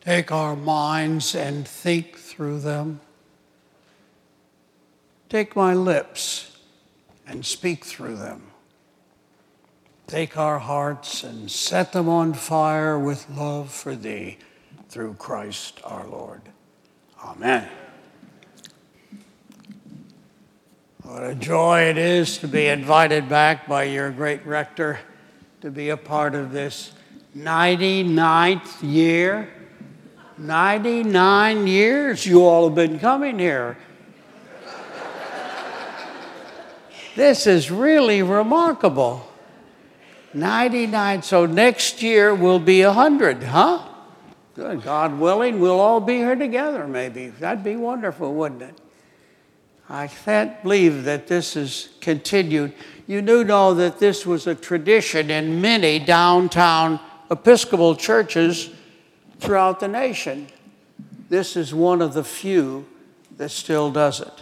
take our minds and think through them. Take my lips and speak through them. Take our hearts and set them on fire with love for Thee through Christ our Lord. Amen. What a joy it is to be invited back by your great rector to be a part of this 99th year. 99 years you all have been coming here. this is really remarkable. 99. So next year will be 100, huh? Good. God willing, we'll all be here together maybe. That'd be wonderful, wouldn't it? I can't believe that this has continued. You do know that this was a tradition in many downtown Episcopal churches throughout the nation. This is one of the few that still does it.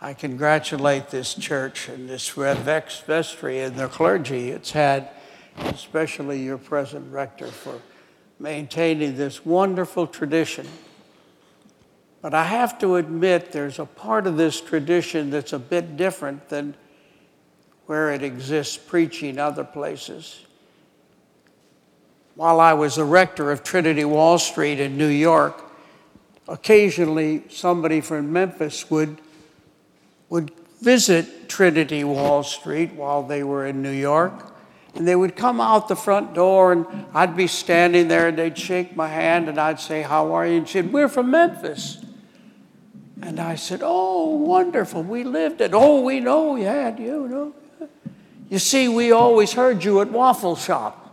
I congratulate this church and this vestry and the clergy it's had, especially your present rector, for maintaining this wonderful tradition. But I have to admit, there's a part of this tradition that's a bit different than where it exists preaching other places. While I was the rector of Trinity Wall Street in New York, occasionally somebody from Memphis would, would visit Trinity Wall Street while they were in New York. And they would come out the front door, and I'd be standing there, and they'd shake my hand, and I'd say, How are you? And she'd, We're from Memphis. And I said, Oh, wonderful. We lived it. Oh, we know you you know. You see, we always heard you at Waffle Shop.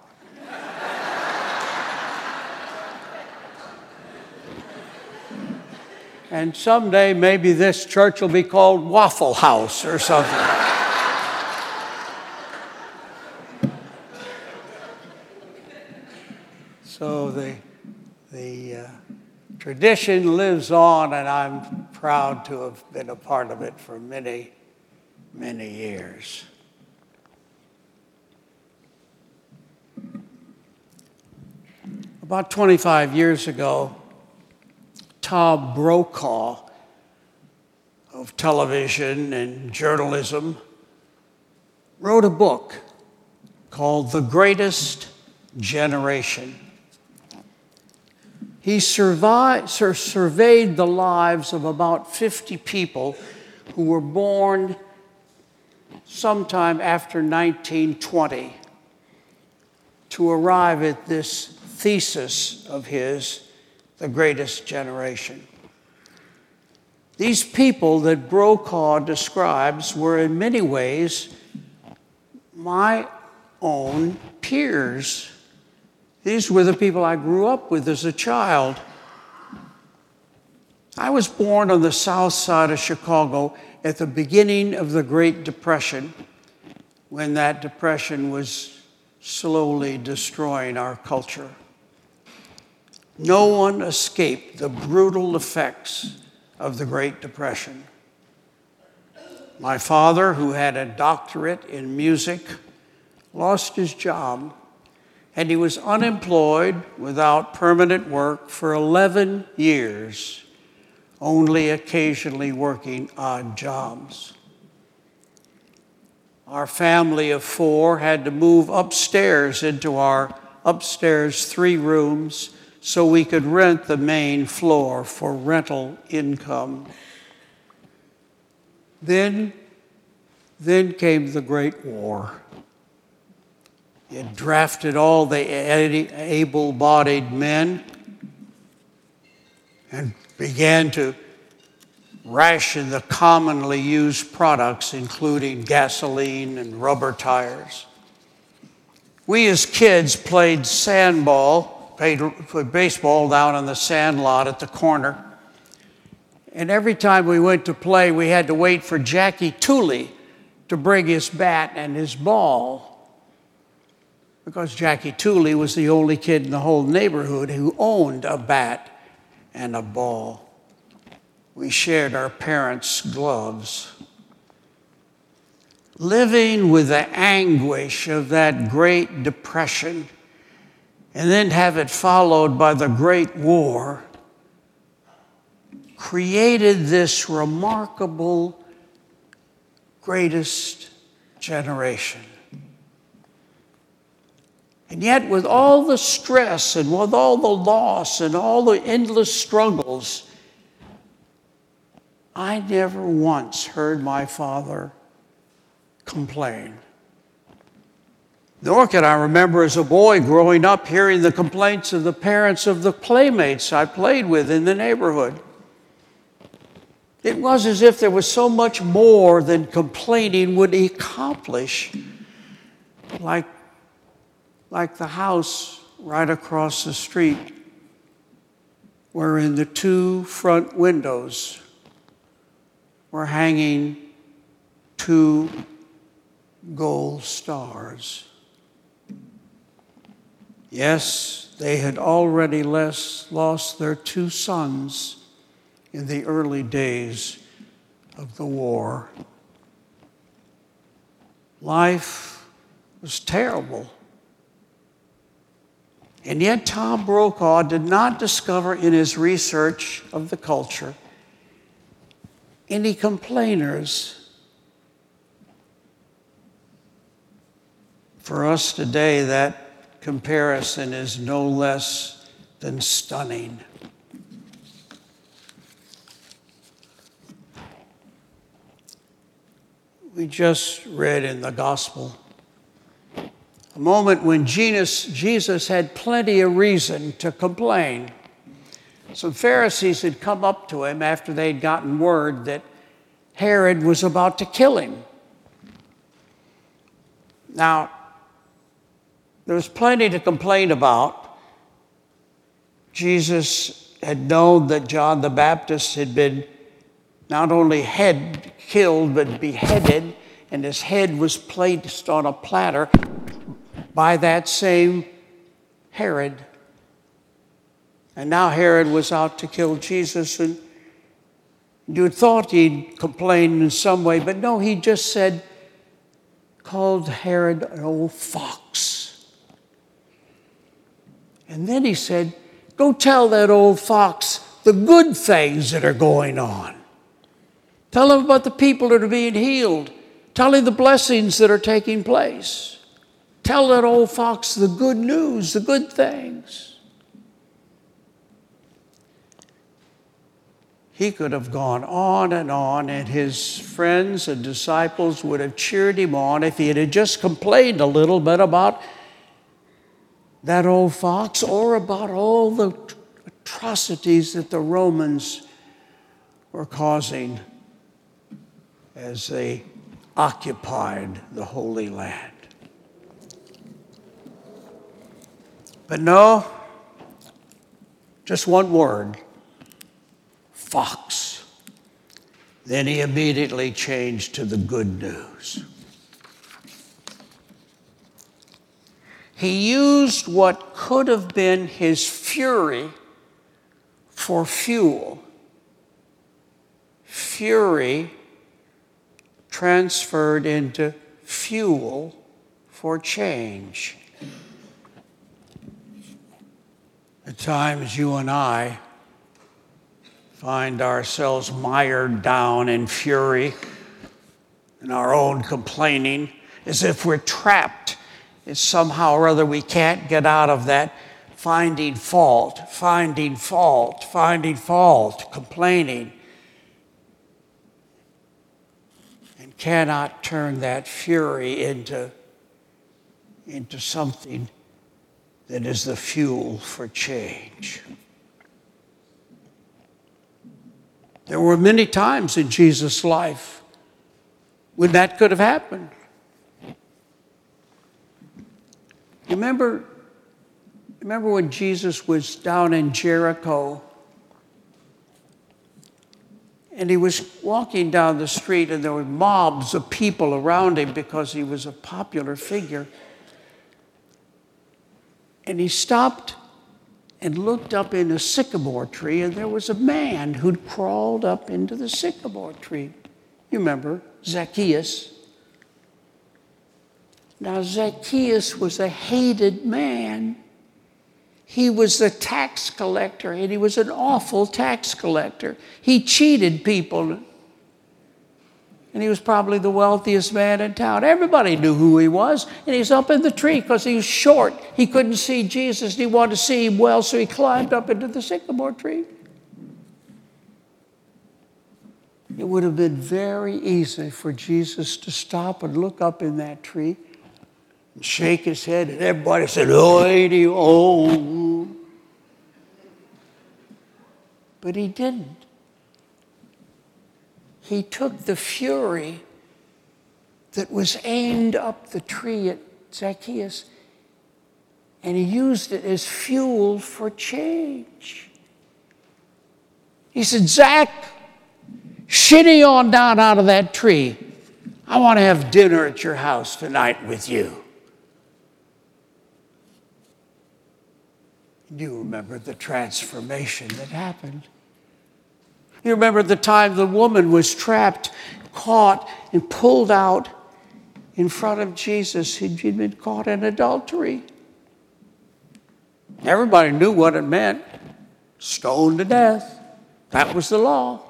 And someday maybe this church will be called Waffle House or something. so the, the uh, tradition lives on, and I'm proud to have been a part of it for many, many years. About 25 years ago, Tom Brokaw of television and journalism wrote a book called The Greatest Generation. He survived, surveyed the lives of about 50 people who were born sometime after 1920 to arrive at this thesis of his, the greatest generation. These people that Brokaw describes were in many ways my own peers. These were the people I grew up with as a child. I was born on the south side of Chicago at the beginning of the Great Depression, when that depression was slowly destroying our culture. No one escaped the brutal effects of the Great Depression. My father, who had a doctorate in music, lost his job and he was unemployed without permanent work for 11 years, only occasionally working odd jobs. Our family of four had to move upstairs into our upstairs three rooms so we could rent the main floor for rental income. Then, then came the Great War. It drafted all the able bodied men and began to ration the commonly used products, including gasoline and rubber tires. We as kids played sandball played, baseball down on the sand lot at the corner. And every time we went to play, we had to wait for Jackie Tooley to bring his bat and his ball. Because Jackie Tooley was the only kid in the whole neighborhood who owned a bat and a ball. We shared our parents' gloves. Living with the anguish of that Great Depression and then have it followed by the Great War created this remarkable greatest generation. And yet, with all the stress and with all the loss and all the endless struggles, I never once heard my father complain. Nor can I remember as a boy growing up hearing the complaints of the parents of the playmates I played with in the neighborhood. It was as if there was so much more than complaining would accomplish, like, like the house right across the street, where in the two front windows were hanging two gold stars. Yes, they had already lost their two sons in the early days of the war. Life was terrible. And yet, Tom Brokaw did not discover in his research of the culture any complainers. For us today, that comparison is no less than stunning. we just read in the gospel. A moment when Jesus, Jesus had plenty of reason to complain. Some Pharisees had come up to him after they'd gotten word that Herod was about to kill him. Now, there was plenty to complain about. Jesus had known that John the Baptist had been not only head killed, but beheaded, and his head was placed on a platter by that same Herod. And now Herod was out to kill Jesus, and you thought he'd complain in some way, but no, he just said, called Herod an old fox. And then he said, Go tell that old fox the good things that are going on. Tell him about the people that are being healed. Tell him the blessings that are taking place. Tell that old fox the good news, the good things. He could have gone on and on, and his friends and disciples would have cheered him on if he had just complained a little bit about that old fox or about all the atrocities that the Romans were causing as they occupied the Holy Land. But no, just one word fox. Then he immediately changed to the good news. He used what could have been his fury for fuel. Fury transferred into fuel for change. At times, you and I find ourselves mired down in fury in our own complaining, as if we're trapped. It's somehow or other we can't get out of that finding fault, finding fault, finding fault, complaining. And cannot turn that fury into, into something that is the fuel for change. There were many times in Jesus' life when that could have happened. You remember Remember when Jesus was down in Jericho and he was walking down the street and there were mobs of people around him because he was a popular figure. And he stopped and looked up in a sycamore tree, and there was a man who'd crawled up into the sycamore tree. You remember, Zacchaeus. Now, Zacchaeus was a hated man. He was a tax collector, and he was an awful tax collector. He cheated people and he was probably the wealthiest man in town. Everybody knew who he was. And he's up in the tree because he was short. He couldn't see Jesus. And he wanted to see him well, so he climbed up into the sycamore tree. It would have been very easy for Jesus to stop and look up in that tree and shake his head, and everybody said, Oh, 80. But he didn't he took the fury that was aimed up the tree at Zacchaeus and he used it as fuel for change. He said, Zach, shinny on down out of that tree. I want to have dinner at your house tonight with you. You remember the transformation that happened. You remember the time the woman was trapped, caught, and pulled out in front of Jesus. She'd been caught in adultery. Everybody knew what it meant stoned to death. That was the law.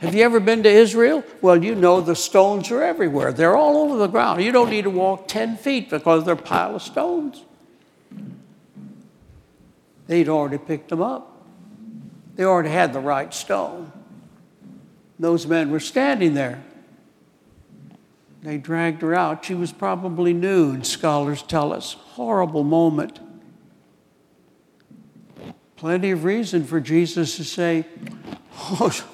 Have you ever been to Israel? Well, you know the stones are everywhere. They're all over the ground. You don't need to walk 10 feet because they're a pile of stones. They'd already picked them up. They already had the right stone. Those men were standing there. They dragged her out. She was probably nude, scholars tell us. Horrible moment. Plenty of reason for Jesus to say, oh.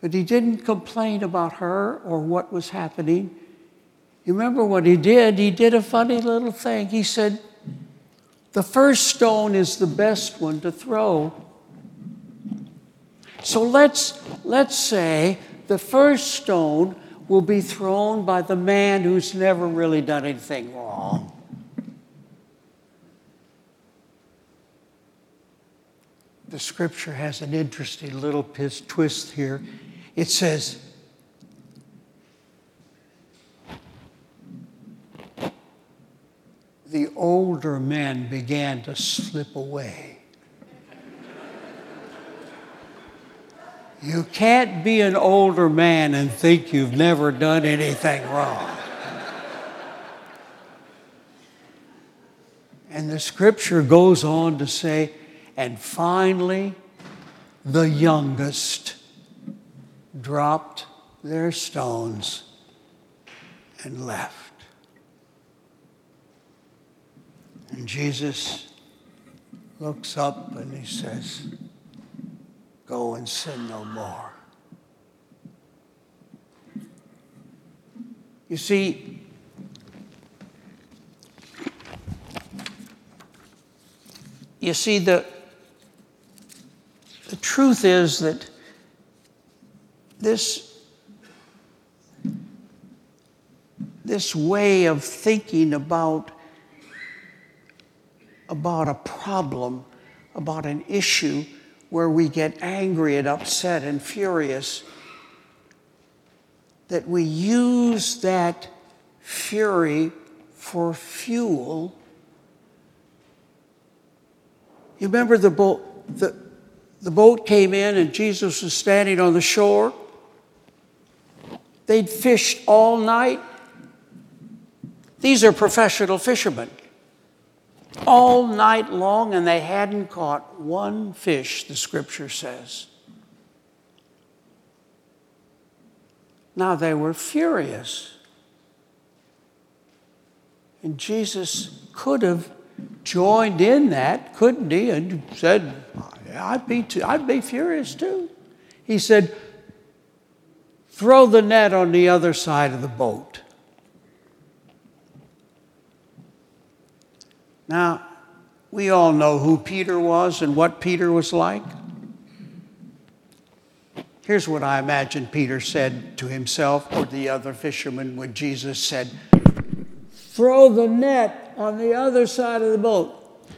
But he didn't complain about her or what was happening. You remember what he did? He did a funny little thing. He said, the first stone is the best one to throw. So let's, let's say the first stone will be thrown by the man who's never really done anything wrong. The scripture has an interesting little twist here. It says, the older men began to slip away. You can't be an older man and think you've never done anything wrong. And the scripture goes on to say, and finally, the youngest dropped their stones and left. And Jesus looks up and he says, Go and sin no more. You see, you see, the, the truth is that this, this way of thinking about about a problem, about an issue where we get angry and upset and furious, that we use that fury for fuel. You remember the boat, the, the boat came in and Jesus was standing on the shore? They'd fished all night. These are professional fishermen all night long and they hadn't caught one fish, the scripture says. Now they were furious. And Jesus could have joined in that, couldn't he? And said, I'd be, too, I'd be furious too. He said, Throw the net on the other side of the boat. Now, we all know who Peter was and what Peter was like. Here's what I imagine Peter said to himself or the other fishermen when Jesus said, Throw the net on the other side of the boat.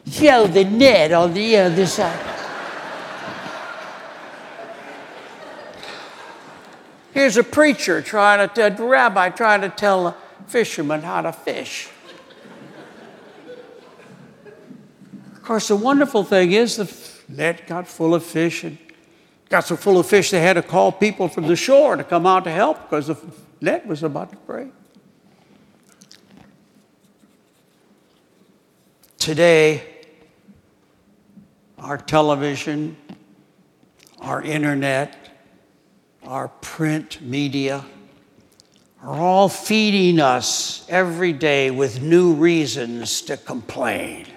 Throw the net on the other side. Here's a preacher trying to, a rabbi trying to tell a fisherman how to fish. Course, the wonderful thing is the net got full of fish and got so full of fish they had to call people from the shore to come out to help because the net was about to break. Today, our television, our internet, our print media are all feeding us every day with new reasons to complain.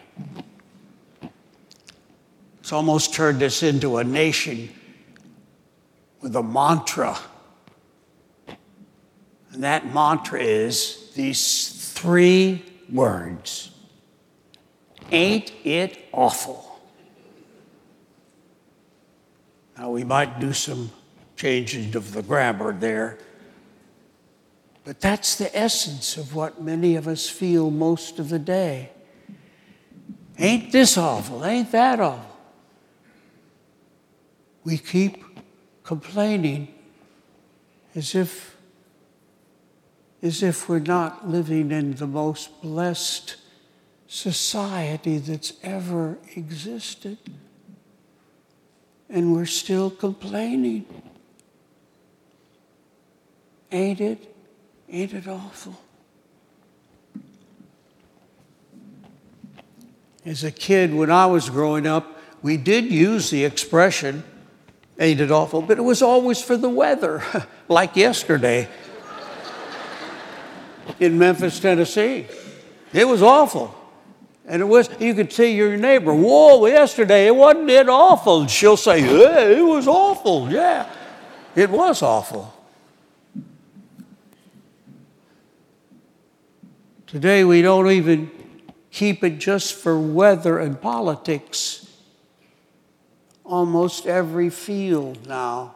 Almost turned us into a nation with a mantra. And that mantra is these three words Ain't it awful? Now, we might do some changing of the grammar there, but that's the essence of what many of us feel most of the day. Ain't this awful? Ain't that awful? We keep complaining as if, as if we're not living in the most blessed society that's ever existed. And we're still complaining. Ain't it? Ain't it awful? As a kid, when I was growing up, we did use the expression, ain't it awful? But it was always for the weather, like yesterday in Memphis, Tennessee. It was awful. And it was, you could see your neighbor, whoa, yesterday, it wasn't it awful? And she'll say, hey, it was awful. Yeah, it was awful. Today, we don't even keep it just for weather and politics almost every field now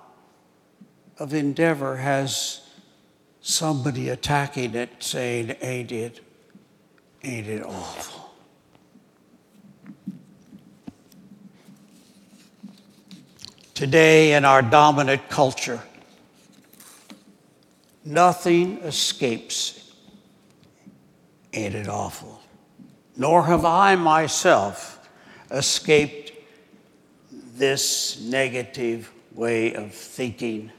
of endeavor has somebody attacking it saying, Ain't it, ain't it awful? Today, in our dominant culture, nothing escapes. Ain't it awful? Nor have I myself escaped this negative way of thinking.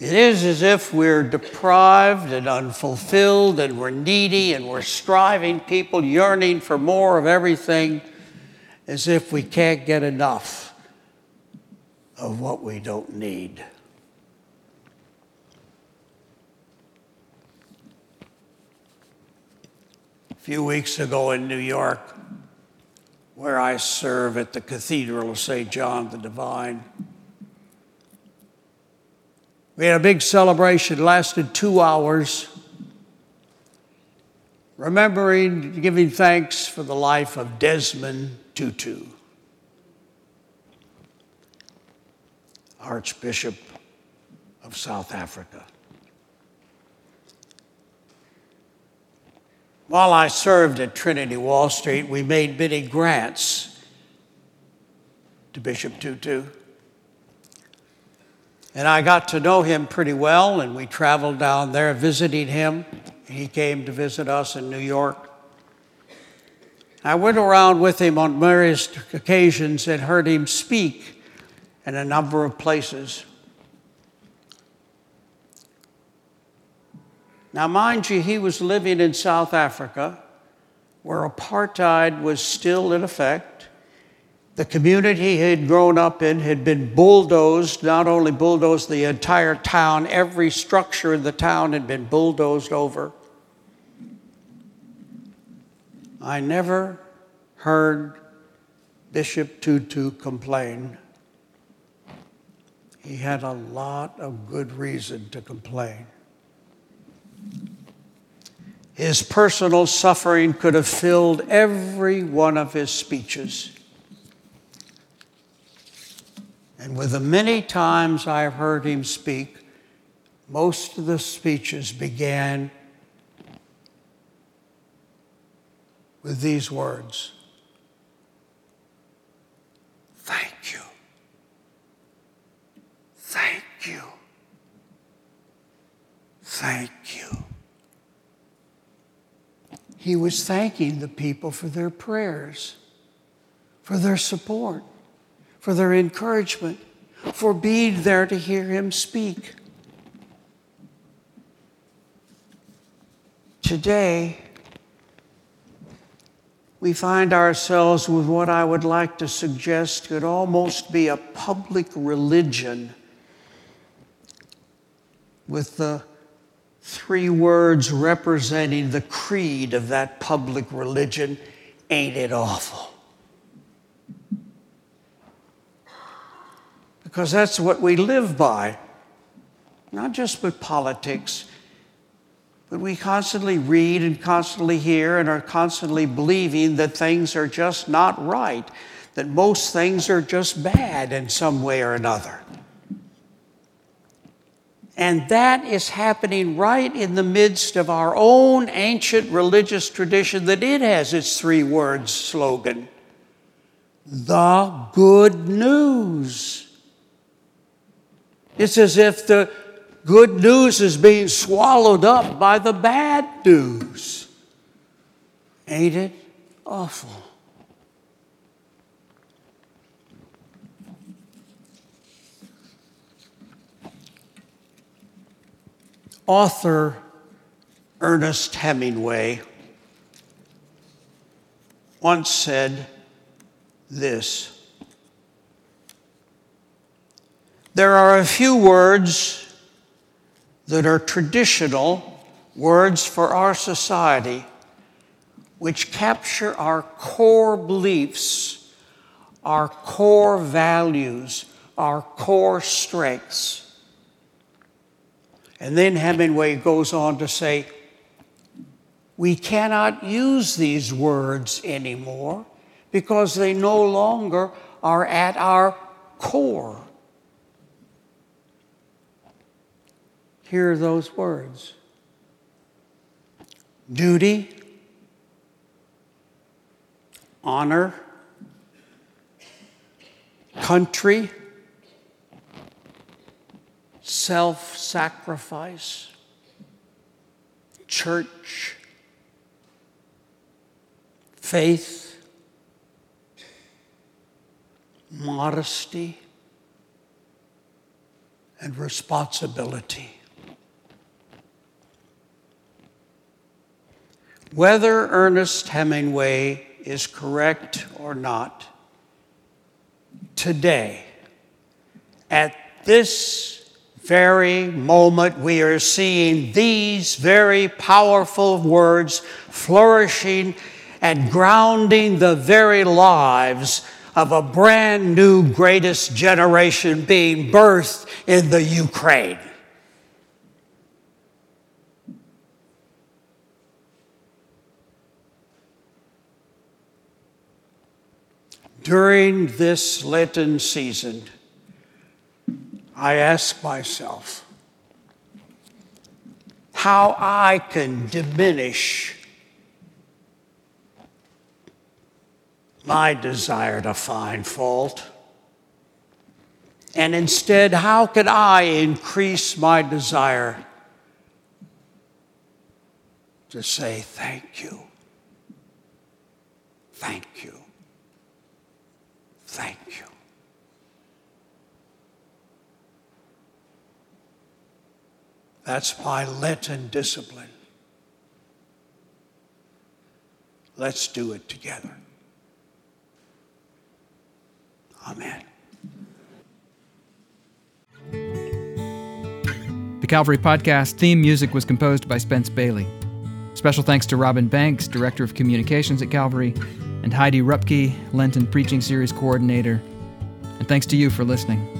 It is as if we're deprived and unfulfilled and we're needy and we're striving, people yearning for more of everything, as if we can't get enough of what we don't need. A few weeks ago in New York, where I serve at the Cathedral of St. John the Divine. We had a big celebration, lasted two hours, remembering, giving thanks for the life of Desmond Tutu, Archbishop of South Africa. While I served at Trinity Wall Street, we made many grants to Bishop Tutu. And I got to know him pretty well, and we traveled down there visiting him. He came to visit us in New York. I went around with him on various occasions and heard him speak in a number of places. Now, mind you, he was living in South Africa where apartheid was still in effect. The community he had grown up in had been bulldozed, not only bulldozed the entire town, every structure in the town had been bulldozed over. I never heard Bishop Tutu complain. He had a lot of good reason to complain. His personal suffering could have filled every one of his speeches. And with the many times I've heard him speak, most of the speeches began with these words Thank you. Thank you. Thank you. He was thanking the people for their prayers, for their support, for their encouragement, for being there to hear him speak. Today, we find ourselves with what I would like to suggest could almost be a public religion with the three words representing the creed of that public religion ain't it awful? Because that's what we live by, not just with politics, but we constantly read and constantly hear and are constantly believing that things are just not right, that most things are just bad in some way or another. And that is happening right in the midst of our own ancient religious tradition that it has its three words slogan the good news. It's as if the good news is being swallowed up by the bad news. Ain't it awful? Author Ernest Hemingway once said this There are a few words that are traditional words for our society which capture our core beliefs, our core values, our core strengths. And then Hemingway goes on to say, we cannot use these words anymore because they no longer are at our core. Hear those words duty, honor, country, self sacrifice, church, faith, modesty, and responsibility. Whether Ernest Hemingway is correct or not, today, at this very moment, we are seeing these very powerful words flourishing and grounding the very lives of a brand new greatest generation being birthed in the Ukraine. During this Lenten season, I ask myself how I can diminish my desire to find fault. And instead, how can I increase my desire to say thank you? Thank you. Thank you. That's my Lenten discipline. Let's do it together. Amen. The Calvary Podcast theme music was composed by Spence Bailey. Special thanks to Robin Banks, Director of Communications at Calvary, and Heidi Rupke, Lenten Preaching Series Coordinator. And thanks to you for listening.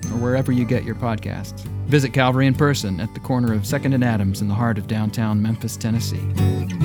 or wherever you get your podcasts. Visit Calvary in person at the corner of 2nd and Adams in the heart of downtown Memphis, Tennessee.